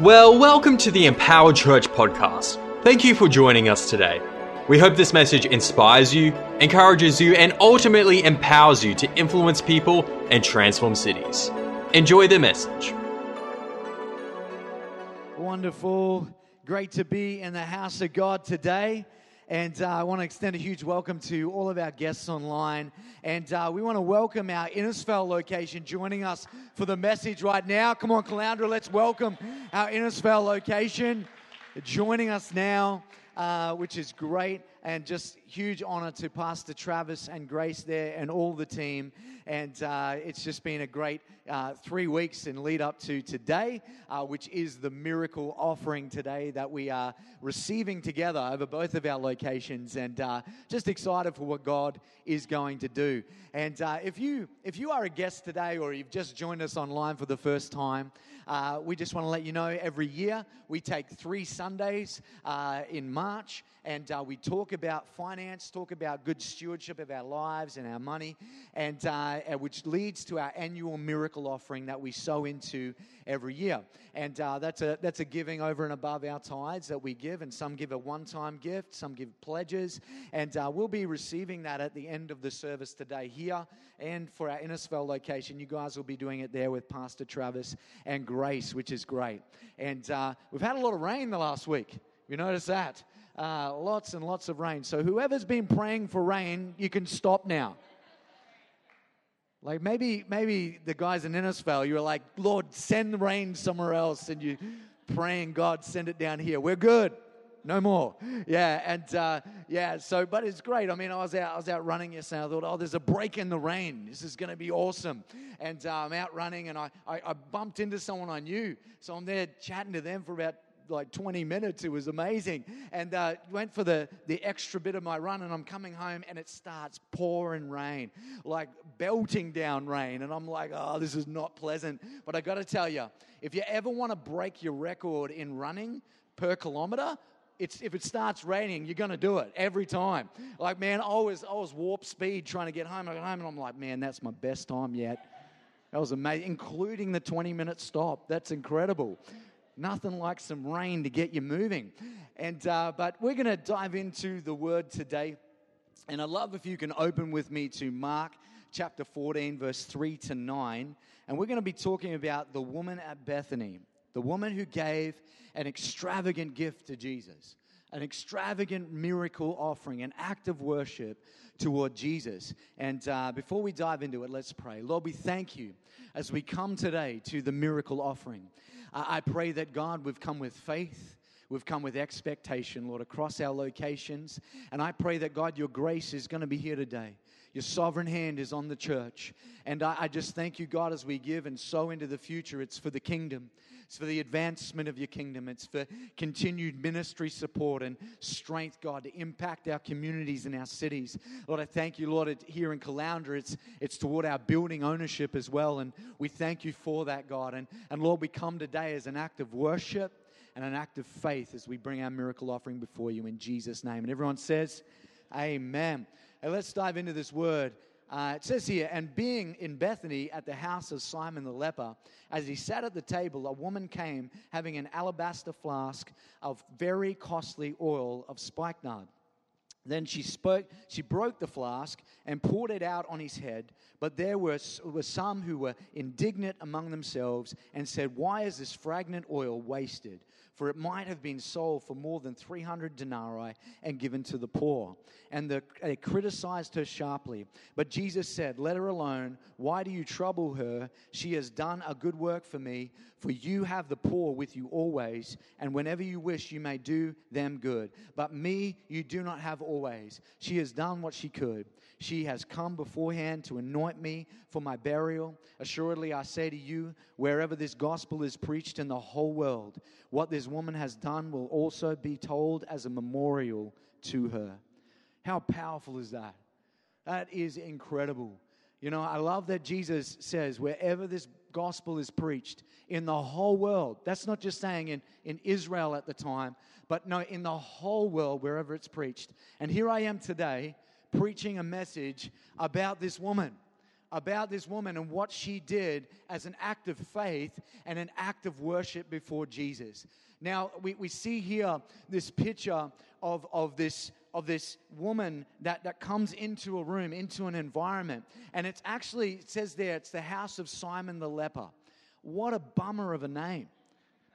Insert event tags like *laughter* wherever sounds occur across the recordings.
Well, welcome to the Empowered Church podcast. Thank you for joining us today. We hope this message inspires you, encourages you, and ultimately empowers you to influence people and transform cities. Enjoy the message. Wonderful. Great to be in the house of God today. And uh, I want to extend a huge welcome to all of our guests online. And uh, we want to welcome our Innisfail location joining us for the message right now. Come on, Caloundra, let's welcome our Innisfail location joining us now, uh, which is great. And just huge honor to Pastor Travis and Grace there and all the team. And uh, it's just been a great uh, three weeks in lead up to today, uh, which is the miracle offering today that we are receiving together over both of our locations. And uh, just excited for what God is going to do. And uh, if you if you are a guest today or you've just joined us online for the first time, uh, we just want to let you know every year we take three Sundays uh, in March and uh, we talk about finance, talk about good stewardship of our lives and our money, and uh, which leads to our annual miracle offering that we sow into every year. And uh, that's, a, that's a giving over and above our tithes that we give, and some give a one time gift, some give pledges, and uh, we'll be receiving that at the end of the service today here. And for our Innisfail location, you guys will be doing it there with Pastor Travis and Grace, which is great. And uh, we've had a lot of rain the last week. You notice that? Uh, lots and lots of rain. So, whoever's been praying for rain, you can stop now. Like maybe, maybe the guys in Innisfail, you were like, Lord, send rain somewhere else, and you praying, God, send it down here. We're good. No more. Yeah, and uh, yeah, so, but it's great. I mean, I was out, I was out running yesterday. I thought, oh, there's a break in the rain. This is going to be awesome. And uh, I'm out running, and I, I, I bumped into someone I knew. So I'm there chatting to them for about like 20 minutes. It was amazing. And uh, went for the, the extra bit of my run, and I'm coming home, and it starts pouring rain, like belting down rain. And I'm like, oh, this is not pleasant. But I got to tell you, if you ever want to break your record in running per kilometer, it's, if it starts raining, you're going to do it every time. Like, man, I was, I was warp speed trying to get home. I got home and I'm like, man, that's my best time yet. That was amazing, including the 20 minute stop. That's incredible. Nothing like some rain to get you moving. And, uh, but we're going to dive into the word today. And I'd love if you can open with me to Mark chapter 14, verse 3 to 9. And we're going to be talking about the woman at Bethany, the woman who gave an extravagant gift to Jesus, an extravagant miracle offering, an act of worship toward Jesus. And uh, before we dive into it, let's pray. Lord, we thank you as we come today to the miracle offering. I pray that God, we've come with faith. We've come with expectation, Lord, across our locations. And I pray that, God, your grace is going to be here today. Your sovereign hand is on the church. And I, I, just thank you, God, as we give and sow into the future. It's for the kingdom, it's for the advancement of your kingdom, it's for continued ministry support and strength, God, to impact our communities and our cities. Lord, I thank you, Lord, here in Caloundra, it's, it's toward our building ownership as well. And we thank you for that, God. And, and Lord, we come today as an act of worship and an act of faith as we bring our miracle offering before you in Jesus' name. And everyone says, Amen. And let's dive into this word. Uh, it says here, and being in Bethany at the house of Simon the leper, as he sat at the table, a woman came having an alabaster flask of very costly oil of spikenard. Then she spoke, she broke the flask and poured it out on his head. But there were, were some who were indignant among themselves and said, Why is this fragrant oil wasted? For it might have been sold for more than 300 denarii and given to the poor. And the, they criticized her sharply. But Jesus said, Let her alone. Why do you trouble her? She has done a good work for me. For you have the poor with you always, and whenever you wish, you may do them good. But me you do not have always. She has done what she could. She has come beforehand to anoint me for my burial. Assuredly, I say to you, wherever this gospel is preached in the whole world, what this woman has done will also be told as a memorial to her. How powerful is that? That is incredible. You know, I love that Jesus says, wherever this gospel is preached in the whole world, that's not just saying in, in Israel at the time, but no, in the whole world, wherever it's preached. And here I am today preaching a message about this woman. about this woman and what she did as an act of faith and an act of worship before Jesus. Now, we, we see here this picture of, of, this, of this woman that, that comes into a room, into an environment. And it's actually, it says there, it's the house of Simon the leper. What a bummer of a name.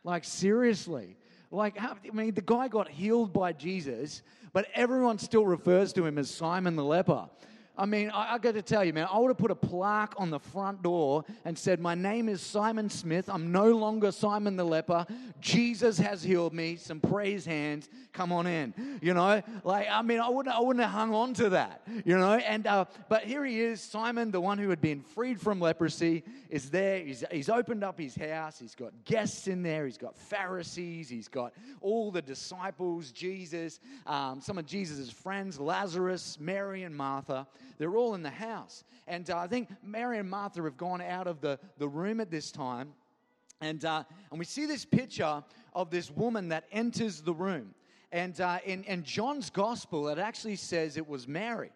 Like, seriously. Like, I mean, the guy got healed by Jesus, but everyone still refers to him as Simon the leper. I mean, I, I got to tell you, man, I would have put a plaque on the front door and said, My name is Simon Smith. I'm no longer Simon the leper. Jesus has healed me. Some praise hands. Come on in. You know, like, I mean, I wouldn't, I wouldn't have hung on to that, you know. And, uh, but here he is, Simon, the one who had been freed from leprosy, is there. He's, he's opened up his house. He's got guests in there. He's got Pharisees. He's got all the disciples, Jesus, um, some of Jesus' friends, Lazarus, Mary, and Martha. They're all in the house. And uh, I think Mary and Martha have gone out of the, the room at this time. And, uh, and we see this picture of this woman that enters the room. And uh, in, in John's gospel, it actually says it was Mary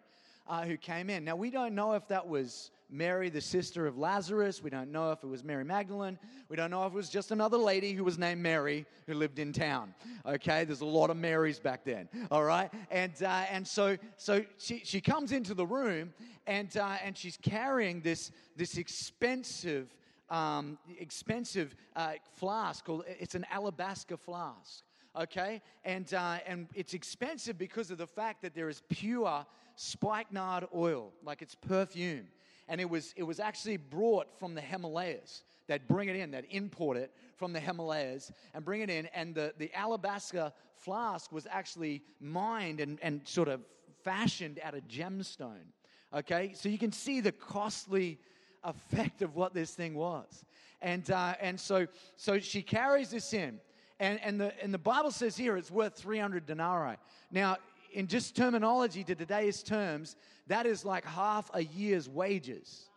uh, who came in. Now, we don't know if that was Mary, the sister of Lazarus. We don't know if it was Mary Magdalene. We don't know if it was just another lady who was named Mary who lived in town. Okay, there's a lot of Marys back then. All right, and uh, and so so she she comes into the room and uh, and she's carrying this this expensive. Um, expensive uh, flask called it's an alabaster flask okay and uh, and it's expensive because of the fact that there is pure spikenard oil like it's perfume and it was, it was actually brought from the Himalayas. They'd bring it in, they'd import it from the Himalayas and bring it in. And the, the alabaster flask was actually mined and, and sort of fashioned out of gemstone. Okay, so you can see the costly effect of what this thing was. And, uh, and so, so she carries this in. And, and, the, and the Bible says here it's worth 300 denarii. Now, in just terminology to today's terms, that is like half a year's wages.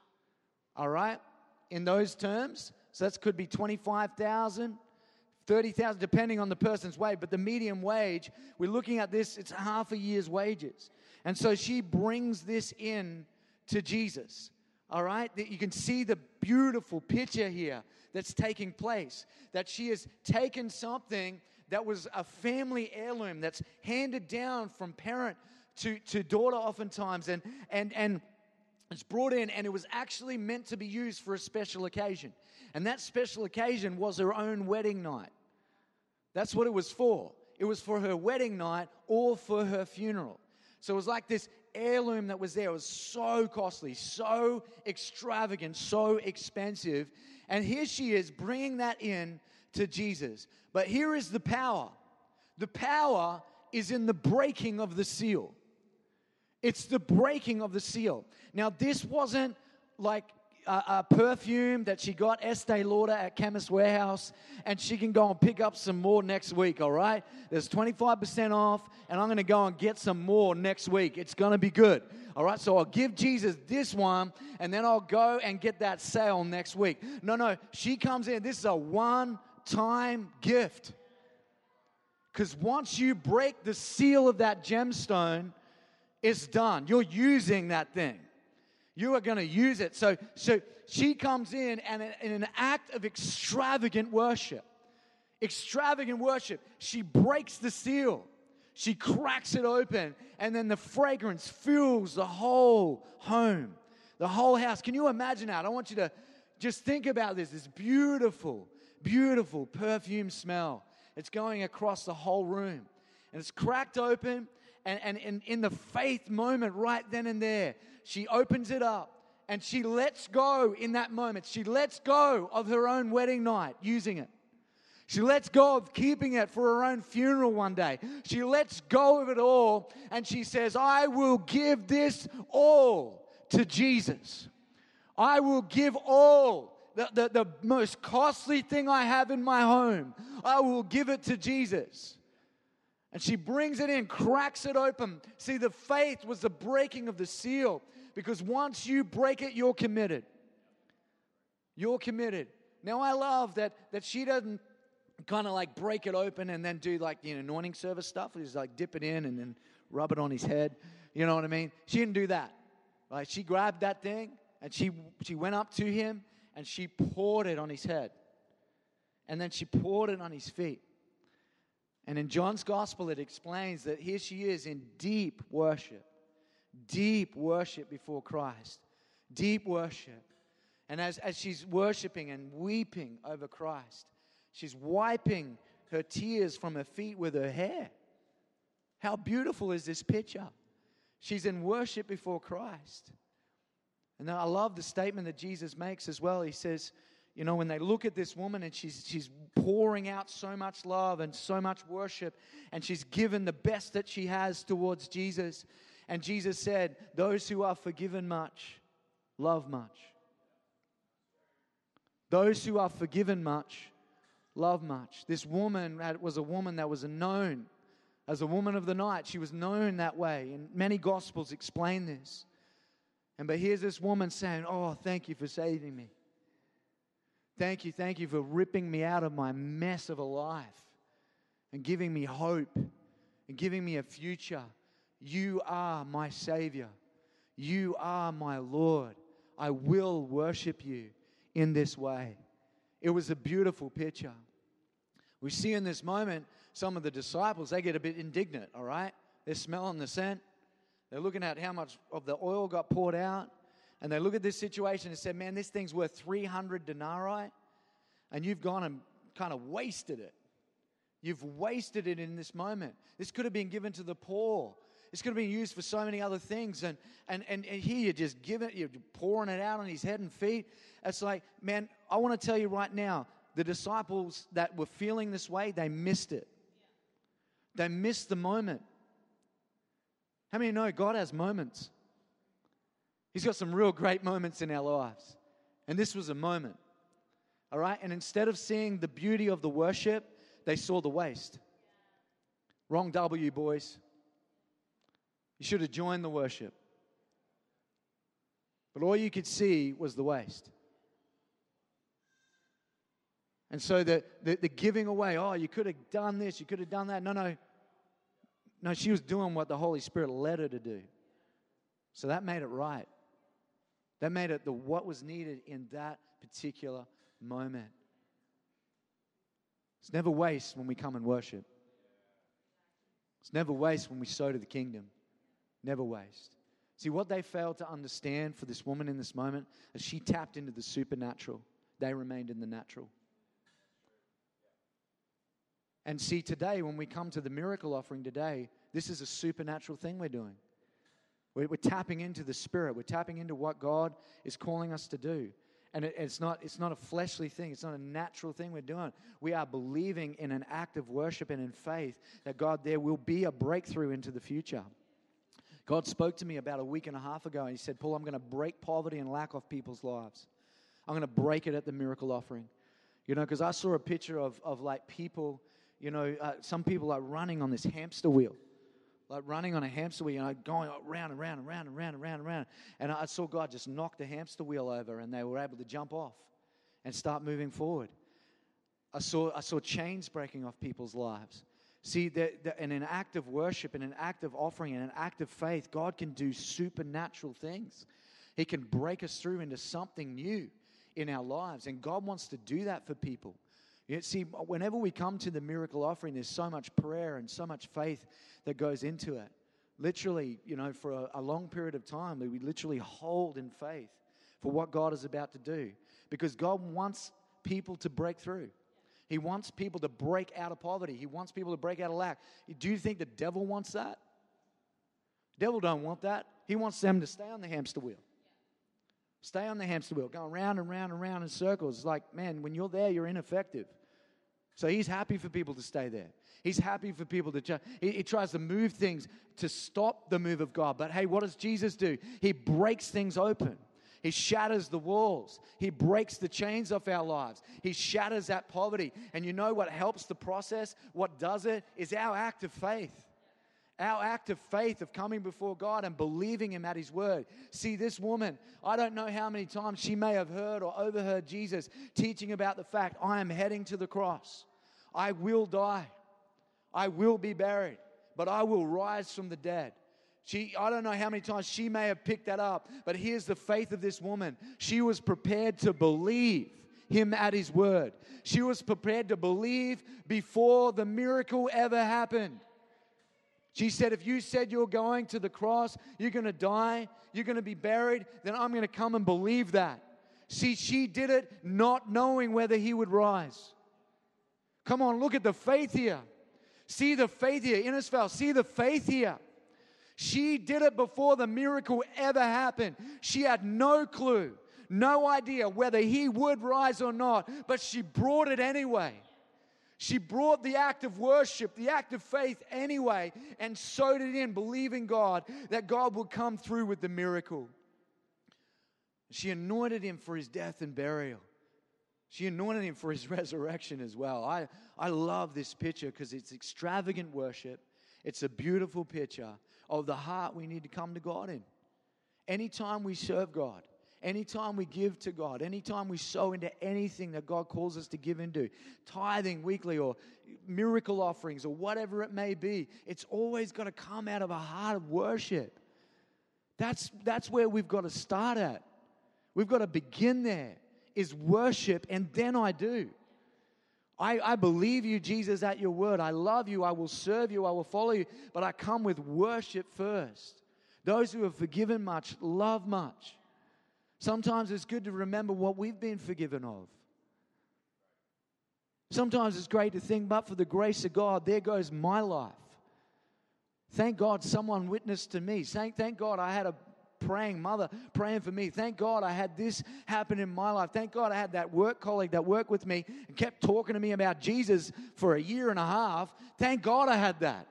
All right? In those terms. So that could be 25,000, 30,000, depending on the person's wage. But the medium wage, we're looking at this, it's half a year's wages. And so she brings this in to Jesus. All right? That You can see the beautiful picture here that's taking place. That she has taken something that was a family heirloom that's handed down from parent to, to daughter oftentimes and and and it's brought in and it was actually meant to be used for a special occasion. And that special occasion was her own wedding night. That's what it was for. It was for her wedding night or for her funeral. So it was like this heirloom that was there. It was so costly so extravagant so expensive. And here she is bringing that in to Jesus. But here is the power the power is in the breaking of the seal. It's the breaking of the seal. Now, this wasn't like a, a, perfume that she got Estee Lauder at Chemist Warehouse, and she can go and pick up some more next week, all right? There's 25% off, and I'm gonna go and get some more next week. It's gonna be good, all right? So I'll give Jesus this one, and then I'll go and get that sale next week. No, no, she comes in. This is a one time gift. Because once you break the seal of that gemstone, it's done. You're using that thing. You are going to use it. So, so she comes in and in an act of extravagant worship, extravagant worship, she breaks the seal. She cracks it open, and then the fragrance fills the whole home, the whole house. Can you imagine that? I want you to just think about this. This beautiful, beautiful perfume smell. It's going across the whole room. And it's cracked open. And, and in, in the faith moment, right then and there, she opens it up and she lets go in that moment. She lets go of her own wedding night using it. She lets go of keeping it for her own funeral one day. She lets go of it all and she says, I will give this all to Jesus. I will give all the, the, the most costly thing I have in my home, I will give it to Jesus. And she brings it in, cracks it open. See, the faith was the breaking of the seal because once you break it, you're committed. You're committed. Now, I love that, that she doesn't kind of like break it open and then do like the anointing service stuff. She's like dip it in and then rub it on his head. You know what I mean? She didn't do that. Right? She grabbed that thing And she, she went up to him and she poured it on his head. And then she poured it on his feet. And in John's gospel, it explains that here she is in deep worship, deep worship before Christ, deep worship. And as, as she's worshiping and weeping over Christ, she's wiping her tears from her feet with her hair. How beautiful is this picture? She's in worship before Christ. And I love the statement that Jesus makes as well. He says, you know, when they look at this woman and she's, she's pouring out so much love and so much worship, and she's given the best that she has towards Jesus. And Jesus said, Those who are forgiven much love much. Those who are forgiven much love much. This woman was a woman that was known as a woman of the night. She was known that way, and many gospels explain this. And but here's this woman saying, Oh, thank you for saving me. Thank you, thank you for ripping me out of my mess of a life and giving me hope and giving me a future. You are my Savior. You are my Lord. I will worship you in this way. It was a beautiful picture. We see in this moment some of the disciples, they get a bit indignant, all right? They're smelling the scent. They're looking at how much of the oil got poured out. And they look at this situation and said, Man, this thing's worth 300 denarii. And you've gone and kind of wasted it. You've wasted it in this moment. This could have been given to the poor. This could have been used for so many other things. And, and, and, and here you're just giving it, you're pouring it out on his head and feet. It's like, man, I want to tell you right now the disciples that were feeling this way, they missed it. They missed the moment. How many know God has moments? He's got some real great moments in our lives. And this was a moment. All right? And instead of seeing the beauty of the worship, they saw the waste. Wrong W, boys. You should have joined the worship. But all you could see was the waste. And so the, the, the, giving away, oh, you could have done this, you could have done that. No, no. No, she was doing what the Holy Spirit led her to do. So that made it right. That made it the what was needed in that particular moment. It's never waste when we come and worship. It's never waste when we sow to the kingdom. Never waste. See, what they failed to understand for this woman in this moment as she tapped into the supernatural, they remained in the natural. And see, today, when we come to the miracle offering today, this is a supernatural thing we're doing. We're, we're tapping into the Spirit, we're tapping into what God is calling us to do. And it, it's, not, it's not a fleshly thing, it's not a natural thing we're doing. We are believing in an act of worship and in faith that God, there will be a breakthrough into the future. God spoke to me about a week and a half ago, and He said, Paul, I'm going to break poverty and lack off people's lives. I'm going to break it at the miracle offering. You know, because I saw a picture of, of like people you know, uh, some people are running on this hamster wheel, like running on a hamster wheel, you know, going around and round and round and round and round and round. And I saw God just knock the hamster wheel over and they were able to jump off and start moving forward. I saw, I saw chains breaking off people's lives. See, that, that in an act of worship, in an act of offering, in an act of faith, God can do supernatural things. He can break us through into something new in our lives. And God wants to do that for people. You see, whenever we come to the miracle offering, there's so much prayer and so much faith that goes into it. Literally, you know, for a, a long period of time, we literally hold in faith for what God is about to do because God wants people to break through. He wants people to break out of poverty. He wants people to break out of lack. Do you think the devil wants that? The devil don't want that. He wants them to stay on the hamster wheel. Stay on the hamster wheel, going round and round and round in circles. It's like, man, when you're there, you're ineffective. So he's happy for people to stay there. He's happy for people to. He, he tries to move things to stop the move of God. But hey, what does Jesus do? He breaks things open. He shatters the walls. He breaks the chains off our lives. He shatters that poverty. And you know what helps the process? What does it? Is our act of faith. Our act of faith of coming before God and believing Him at His word. See, this woman, I don't know how many times she may have heard or overheard Jesus teaching about the fact I am heading to the cross. I will die. I will be buried, but I will rise from the dead. She, I don't know how many times she may have picked that up, but here's the faith of this woman. She was prepared to believe him at his word. She was prepared to believe before the miracle ever happened. She said, If you said you're going to the cross, you're going to die, you're going to be buried, then I'm going to come and believe that. See, she did it not knowing whether he would rise. Come on, look at the faith here. See the faith here. Innisfail, see the faith here. She did it before the miracle ever happened. She had no clue, no idea whether he would rise or not, but she brought it anyway. She brought the act of worship, the act of faith anyway, and sowed it in, believing God that God would come through with the miracle. She anointed him for his death and burial. She anointed him for his *laughs* resurrection as well. I, I love this picture because it's extravagant worship. It's a beautiful picture of the heart we need to come to God in. Anytime we serve God, anytime we give to God, anytime we sow into anything that God calls us to give into, tithing weekly or miracle offerings or whatever it may be, it's always got to come out of a heart of worship. That's, that's where we've got to start at. We've got to begin there, is worship, and then I do. I, I believe you, Jesus, at your word. I love you. I will serve you. I will follow you. But I come with worship first. Those who have forgiven much love much. Sometimes it's good to remember what we've been forgiven of. Sometimes it's great to think, but for the grace of God, there goes my life. Thank God someone witnessed to me. Thank, thank God I had a praying mother praying for me. Thank God I had this happen in my life. Thank God I had that work colleague that worked with me and kept talking to me about Jesus for a year and a half. Thank God I had that.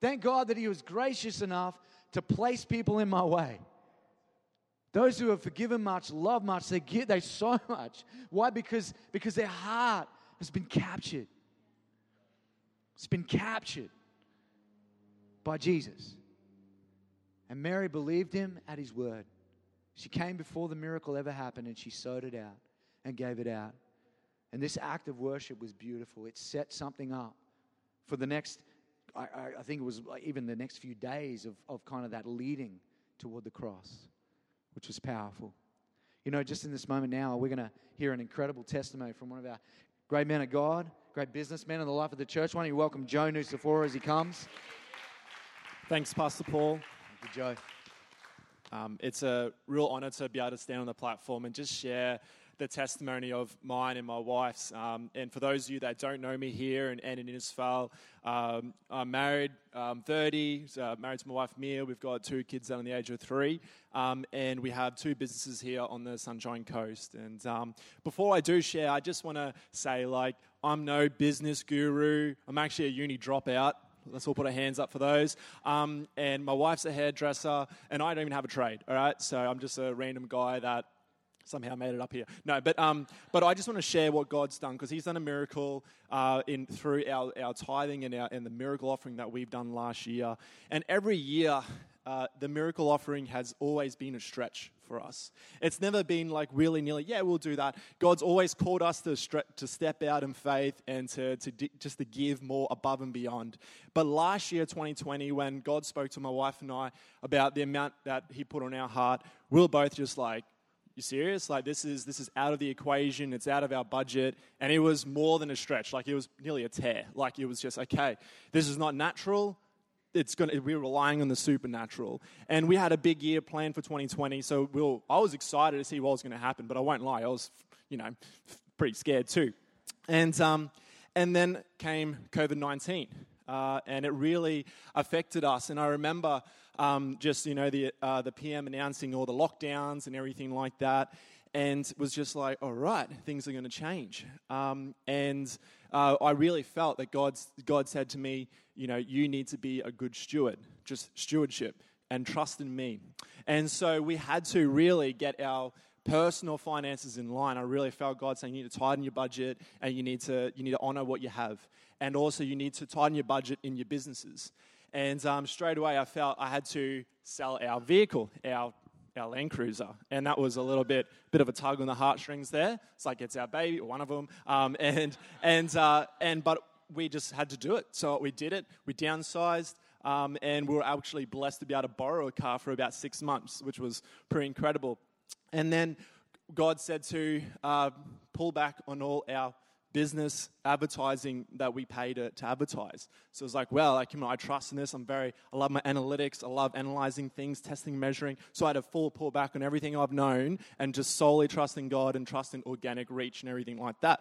Thank God that He was gracious enough to place people in my way. Those who have forgiven much, love much, they get they so *laughs* much. Why? Because, because their heart has been captured. It's been captured by Jesus. And Mary believed him at his word. She came before the miracle ever happened and she sowed it out and gave it out. And this act of worship was beautiful. It set something up for the next, I, I think it was even the next few days of, of kind of that leading toward the cross, which was powerful. You know, just in this moment now, we're going to hear an incredible testimony from one of our great men of God, great businessmen in the life of the church. Why don't you welcome Joe Nusafora as he comes? Thanks, Pastor Paul. Thank you, Joe. Um, it's a real honor to be able to stand on the platform and just share the testimony of mine and my wife's. Um, and for those of you that don't know me here and, and in Innisfail, um, I'm married, I'm 30, uh, married to my wife Mia. We've got two kids under the age of three, um, and we have two businesses here on the Sunshine Coast. And um, before I do share, I just want to say, like, I'm no business guru. I'm actually a uni dropout. Let's all put our hands up for those. Um, and my wife's a hairdresser, and I don't even have a trade. All right, so I'm just a random guy that somehow made it up here. No, but um, but I just want to share what God's done because He's done a miracle uh, in through our, our tithing and our and the miracle offering that we've done last year. And every year, uh, the miracle offering has always been a stretch for us. It's never been like really nearly, yeah, we'll do that. God's always called us to, stre- to step out in faith and to, to di- just to give more above and beyond. But last year, 2020, when God spoke to my wife and I about the amount that He put on our heart, we were both just like, you serious? Like this is this is out of the equation. It's out of our budget, and it was more than a stretch. Like it was nearly a tear. Like it was just okay. This is not natural it's to, we're relying on the supernatural. And we had a big year planned for 2020, so we'll. I was excited to see what was going to happen, but I won't lie, I was, you know, pretty scared too. And, um, and then came COVID 19. Uh, and it really affected us. And I remember um, just, you know, the, uh, the PM announcing all the lockdowns and everything like that, and was just like, all right, things are going to change. Um, and uh, I really felt that God's, God said to me, you know, you need to be a good steward, just stewardship, and trust in me. And so we had to really get our personal finances in line. I really felt God saying you need to tighten your budget and you need to, you need to honor what you have. And also you need to tighten your budget in your businesses. And um, straight away I felt I had to sell our vehicle, our our Land Cruiser, and that was a little bit bit of a tug on the heartstrings there. It's like it's our baby, one of them, um, *laughs* and and uh, and but we just had to do it. So we did it. We downsized. Um, and we were actually blessed to be able to borrow a car for about six months, which was pretty incredible. And then God said to uh, pull back on all our business advertising that we pay to, to advertise. So it's like, well, like, you know, I trust in this. I'm very, I love my analytics. I love analyzing things, testing, measuring. So I had a full pull back on everything I've known and just solely trusting God and trusting organic reach and everything like that.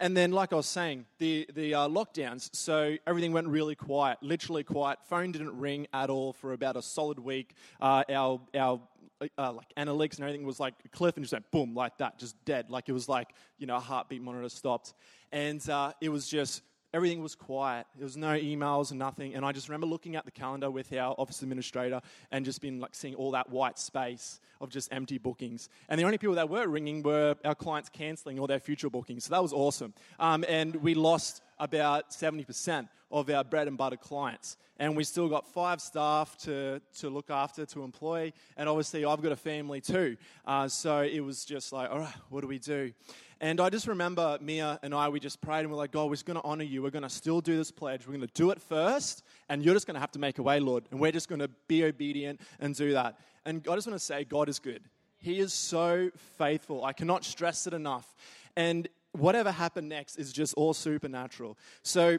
And then, like I was saying, the, the uh, lockdowns, so everything went really quiet, literally quiet. Phone didn't ring at all for about a solid week. Uh, our, our uh, like analytics and everything was like a cliff and just went boom like that, just dead. Like it was like you know a heartbeat monitor stopped, and uh, it was just everything was quiet. There was no emails and nothing. And I just remember looking at the calendar with our office administrator and just been like seeing all that white space of just empty bookings. And the only people that were ringing were our clients canceling all their future bookings. So that was awesome. Um, and we lost about 70% of our bread and butter clients. And we still got five staff to, to look after, to employ. And obviously, I've got a family too. Uh, so it was just like, all right, what do we do? And I just remember Mia and I, we just prayed and we're like, God, we're going to honor you. We're going to still do this pledge. We're going to do it first, and you're just going to have to make a way, Lord. And we're just going to be obedient and do that. And I just want to say, God is good. He is so faithful. I cannot stress it enough. And whatever happened next is just all supernatural. So,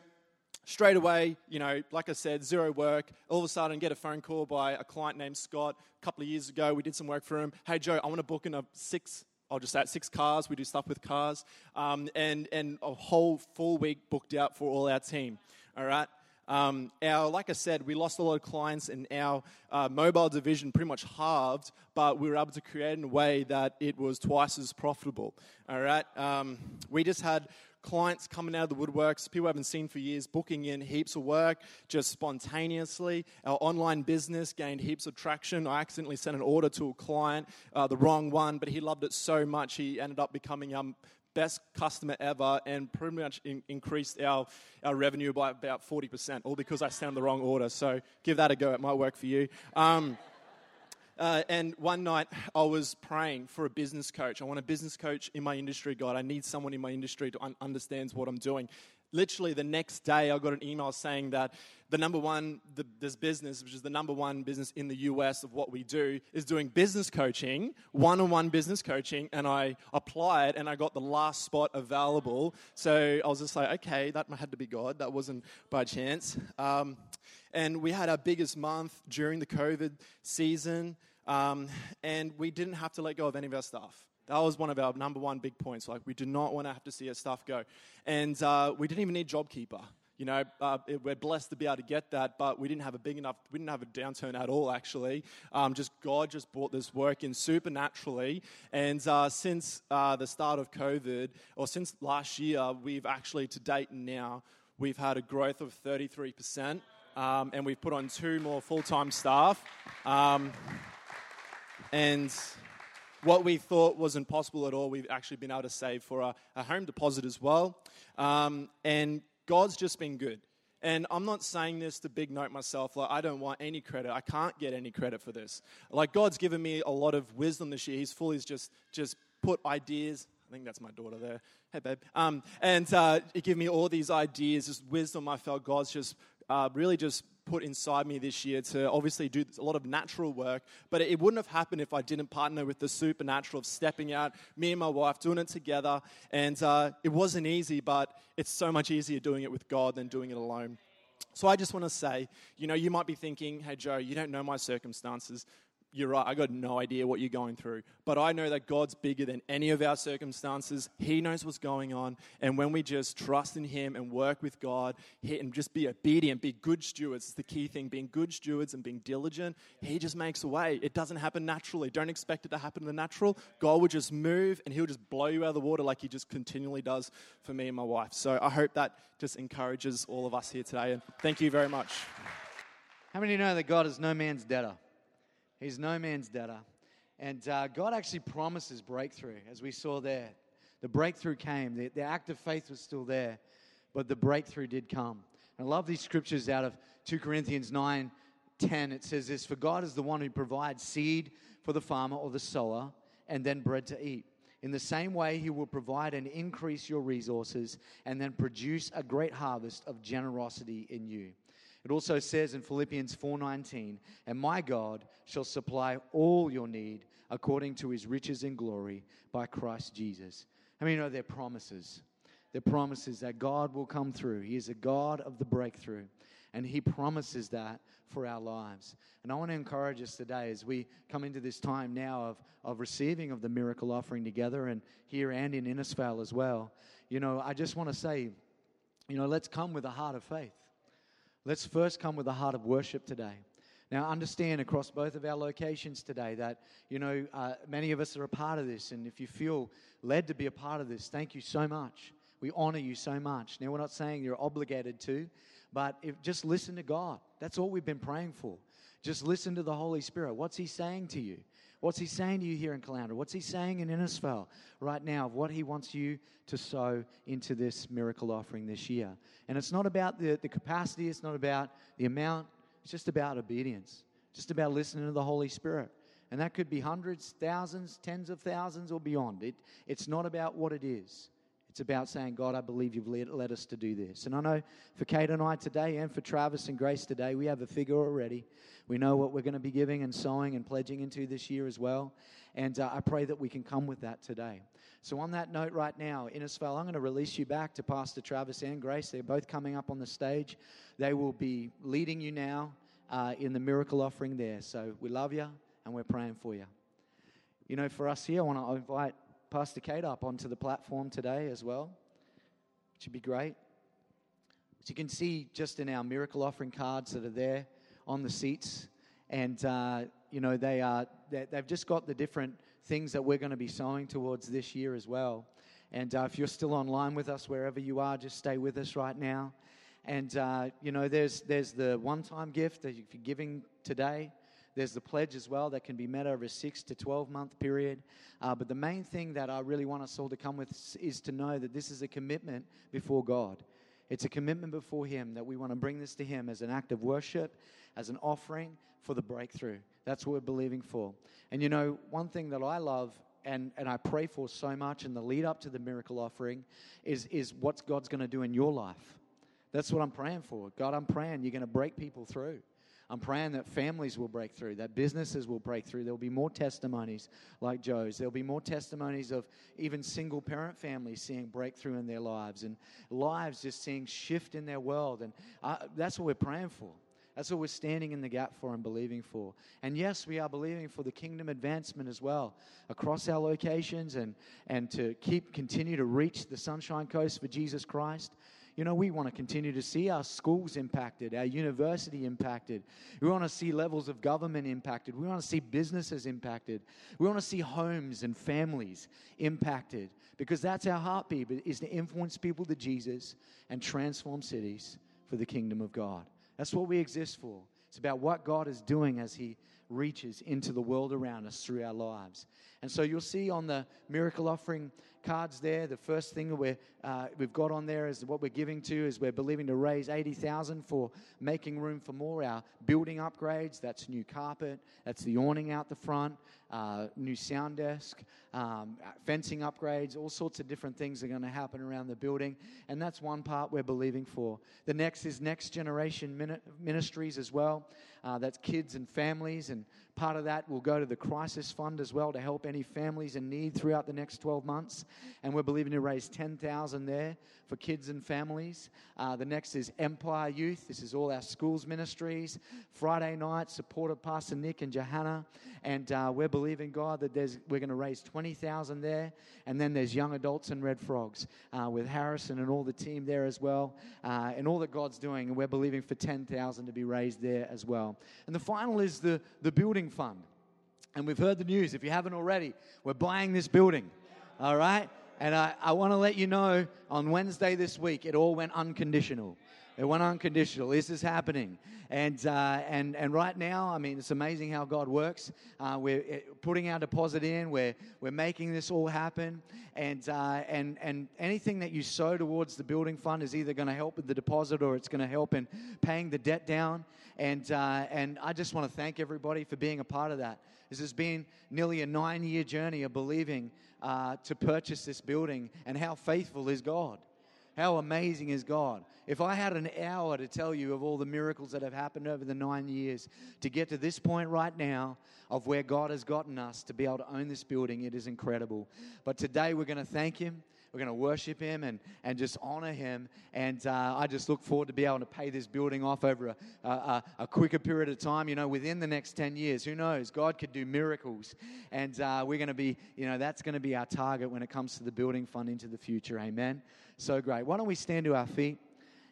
straight away, you know, like I said, zero work. All of a sudden, get a phone call by a client named Scott. A couple of years ago, we did some work for him. Hey, Joe, I want to book in a six I'll just add six cars. We do stuff with cars, um, and and a whole full week booked out for all our team. All right. Um, our, like I said, we lost a lot of clients, and our uh, mobile division pretty much halved, but we were able to create in a way that it was twice as profitable. All right, um, we just had clients coming out of the woodworks, people I haven't seen for years, booking in heaps of work just spontaneously. Our online business gained heaps of traction. I accidentally sent an order to a client, uh, the wrong one, but he loved it so much he ended up becoming um, best customer ever and pretty much in, increased our, our revenue by about 40%, all because I sent the wrong order. So give that a go. It might work for you. Um, *laughs* uh, and one night I was praying for a business coach. I want a business coach in my industry, God. I need someone in my industry to un- understands what I'm doing. Literally the next day, I got an email saying that the number one, the, this business, which is the number one business in the US of what we do, is doing business coaching, one-on-one business coaching. And I applied, and I got the last spot available. So I was just like, okay, that had to be God. That wasn't by chance. Um, and we had our biggest month during the COVID season. Um, and we didn't have to let go of any of our stuff. That was one of our number one big points. Like, we did not want to have to see our stuff go. And uh, we didn't even need JobKeeper. You know, uh, it, we're blessed to be able to get that, but we didn't have a big enough, we didn't have a downturn at all, actually. Um, just God just brought this work in supernaturally. And uh, since uh, the start of COVID, or since last year, we've actually, to date now, we've had a growth of 33%. Um, and we've put on two more full time staff. And what we thought was impossible at all, we've actually been able to save for a, a home deposit as well. Um, and God's just been good. And I'm not saying this to big note myself. Like, I don't want any credit. I can't get any credit for this. Like, God's given me a lot of wisdom this year. He's fully just, just put ideas. I think that's my daughter there. Hey, babe. Um, and uh, he gave me all these ideas, this wisdom I felt God's just uh, really just put inside me this year to obviously do a lot of natural work, but it wouldn't have happened if I didn't partner with the supernatural of stepping out, me and my wife doing it together. And uh, it wasn't easy, but it's so much easier doing it with God than doing it alone. So I just want to say, you know, you might be thinking, hey, Joe, you don't know my circumstances you're right, I got no idea what you're going through. But I know that God's bigger than any of our circumstances. He knows what's going on. And when we just trust in Him and work with God and just be obedient, be good stewards, it's the key thing being good stewards and being diligent, He just makes a way. It doesn't happen naturally. Don't expect it to happen in the natural. God will just move and He'll just blow you out of the water like He just continually does for me and my wife. So I hope that just encourages all of us here today. And thank you very much. How many know that God is no man's debtor? He's no man's debtor. And uh, God actually promises breakthrough, as we saw there. The breakthrough came. The, the act of faith was still there, but the breakthrough did come. And I love these scriptures out of 2 Corinthians 9 10. It says this For God is the one who provides seed for the farmer or the sower, and then bread to eat. In the same way, He will provide and increase your resources and then produce a great harvest of generosity in you. It also says in Philippians 4:19, "And my God shall supply all your need according to his riches in glory by Christ Jesus." I mean, you know, they're promises. They're promises that God will come through. He is a God of the breakthrough, and he promises that for our lives. And I want to encourage us today as we come into this time now of, of receiving of the miracle offering together and here and in Innisfail as well. You know, I just want to say, you know, let's come with a heart of faith. Let's first come with a heart of worship today. Now, understand across both of our locations today that, you know, uh, many of us are a part of this. And if you feel led to be a part of this, thank you so much. We honor you so much. Now, we're not saying you're obligated to, but if, just listen to God. That's all we've been praying for. Just listen to the Holy Spirit. What's He saying to you? What's He saying to you here in Caloundra? What's He saying in Innisfail right now of what He wants you to sow into this miracle offering this year? And it's not about the, the capacity, it's not about the amount, it's just about obedience, just about listening to the Holy Spirit. And that could be hundreds, thousands, tens of thousands, or beyond. It, it's not about what it is. It's about saying, God, I believe you've led, led, us to do this. And I know for Kate and I today, and for Travis and Grace today, we have a figure already. We know what we're going to be giving and sowing and pledging into this year as well. And uh, I pray that we can come with that today. So, on that note, right now, Innisfail, I'm going to release you back to Pastor Travis and Grace. They're both coming up on the stage. They will be leading you now uh, in the miracle offering there. So, we love you and we're praying for you. You know, for us here, I want to invite Pastor Kate up onto the platform today as well, which would be great. As you can see, just in our miracle offering cards that are there on the seats, and uh, you know they are they've just got the different things that we're going to be sowing towards this year as well. And uh, if you're still online with us, wherever you are, just stay with us right now. And uh, you know, there's there's the one-time gift that you're giving today, there's the pledge as well that can be met over a six to 12 month period. Uh, but the main thing that I really want us all to come with is to know that this is a commitment before God. It's a commitment before Him that we want to bring this to Him as an act of worship, as an offering for the breakthrough. That's what we're believing for. And you know, one thing that I love and, and I pray for so much in the lead up to the miracle offering is, is what God's going to do in your life. That's what I'm praying for. God, I'm praying you're going to break people through. I'm praying that families will break through, that businesses will break through. There'll be more testimonies like Joe's. There'll be more testimonies of even single parent families seeing breakthrough in their lives and lives just seeing shift in their world. And uh, that's what we're praying for. That's what we're standing in the gap for and believing for. And yes, we are believing for the kingdom advancement as well across our locations and, and to keep continue to reach the Sunshine Coast for Jesus Christ. You know, we want to continue to see our schools impacted, our university impacted. We want to see levels of government impacted. We want to see businesses impacted. We want to see homes and families impacted because that's our heartbeat is to influence people to Jesus and transform cities for the kingdom of God. That's what we exist for. It's about what God is doing as He reaches into the world around us through our lives. And so you'll see on the miracle offering cards there, the first thing we're, uh, we've got on there is what we're giving to is we're believing to raise 80,000 for making room for more. Our building upgrades, that's new carpet, that's the awning out the front, uh, new sound desk, um, fencing upgrades, all sorts of different things are going to happen around the building. And that's one part we're believing for. The next is next generation ministries as well. Uh, that's kids and families and Part of that will go to the crisis fund as well to help any families in need throughout the next 12 months. And we're believing to raise 10,000 there for kids and families. Uh, the next is Empire Youth. This is all our schools ministries. Friday night, support of Pastor Nick and Johanna. And uh, we're believing, God, that there's, we're going to raise 20,000 there. And then there's Young Adults and Red Frogs uh, with Harrison and all the team there as well. Uh, and all that God's doing. And we're believing for 10,000 to be raised there as well. And the final is the, the building fund. And we've heard the news. If you haven't already, we're buying this building. All right? And I, I want to let you know on Wednesday this week, it all went unconditional. It went unconditional. This is happening. And, uh, and, and right now, I mean, it's amazing how God works. Uh, we're putting our deposit in, we're, we're making this all happen. And, uh, and, and anything that you sow towards the building fund is either going to help with the deposit or it's going to help in paying the debt down. And, uh, and I just want to thank everybody for being a part of that. This has been nearly a nine year journey of believing uh, to purchase this building, and how faithful is God. How amazing is God? If I had an hour to tell you of all the miracles that have happened over the nine years to get to this point right now of where God has gotten us to be able to own this building, it is incredible. But today we're going to thank Him. We're going to worship Him and, and just honor Him. And uh, I just look forward to be able to pay this building off over a, a, a, quicker period of time. You know, within the next 10 years, who knows? God could do miracles. And uh, we're going to be, you know, that's going to be our target when it comes to the building fund into the future. Amen. So great. Why don't we stand to our feet?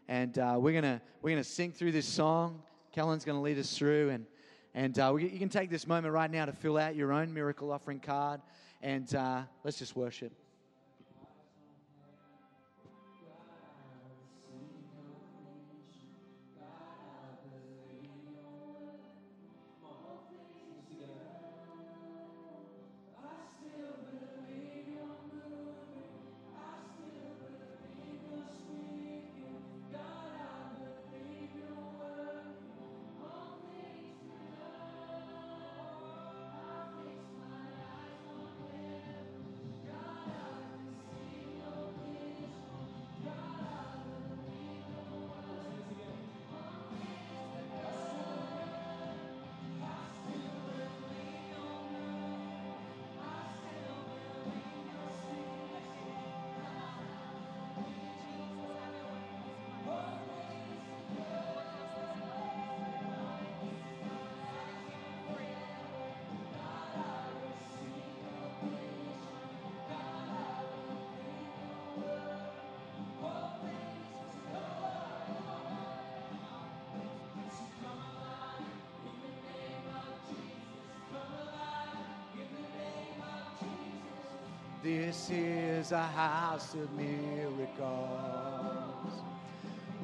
and uh, we're gonna we're gonna sing through this song. Kellen's gonna lead us through, and and uh, you can take this moment right now to fill out your own miracle offering card, and uh, let's just worship. This is a house of miracles.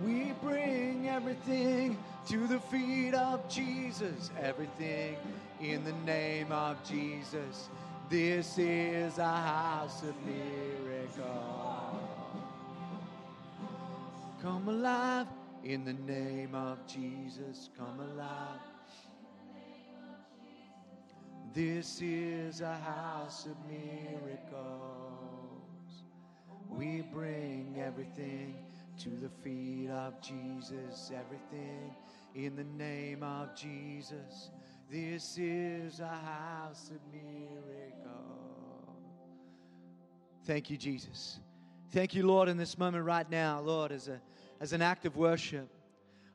We bring everything to the feet of Jesus, everything in the name of Jesus. This is a house of miracles. Come alive in the name of Jesus. Come alive. This is a house of miracles. We bring everything to the feet of Jesus, everything in the name of Jesus. This is a house of miracles. Thank you, Jesus. Thank you, Lord, in this moment right now, Lord, as, a, as an act of worship.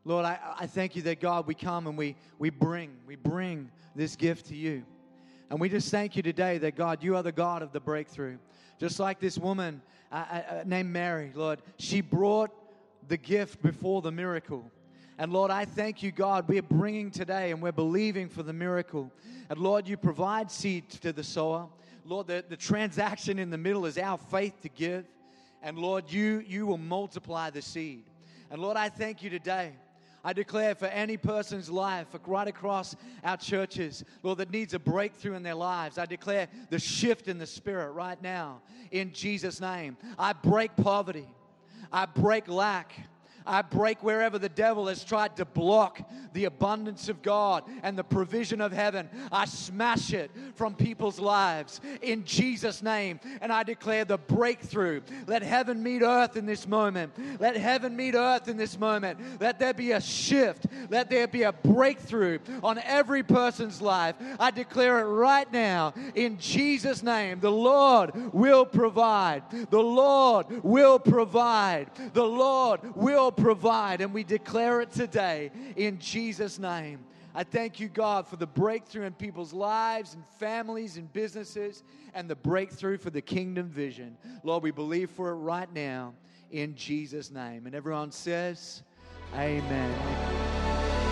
Lord, I, I thank you that, God, we come and we, we bring, we bring this gift to you. And we just thank you today that, God, you are the God of the breakthrough. Just like this woman uh, uh, uh, named Mary, Lord, she brought the gift before the miracle. And Lord, I thank you, God, we're bringing today and we're believing for the miracle. And Lord, you provide seed to the sower. Lord, the, the transaction in the middle is our faith to give. And Lord, you, you will multiply the seed. And Lord, I thank you today I declare for any person's life right across our churches, Lord, that needs a breakthrough in their lives, I declare the shift in the spirit right now in Jesus' name. I break poverty, I break lack. I break wherever the devil has tried to block the abundance of God and the provision of heaven. I smash it from people's lives in Jesus' name. And I declare the breakthrough. Let heaven meet earth in this moment. Let heaven meet earth in this moment. Let there be a shift. Let there be a breakthrough on every person's life. I declare it right now in Jesus' name. The Lord will provide. The Lord will provide. The Lord will provide, and we declare it today in Jesus' name. I thank you, God, for the breakthrough in people's lives and families and businesses and the breakthrough for the kingdom vision. Lord, we believe for it right now in Jesus' name. And everyone says, Amen.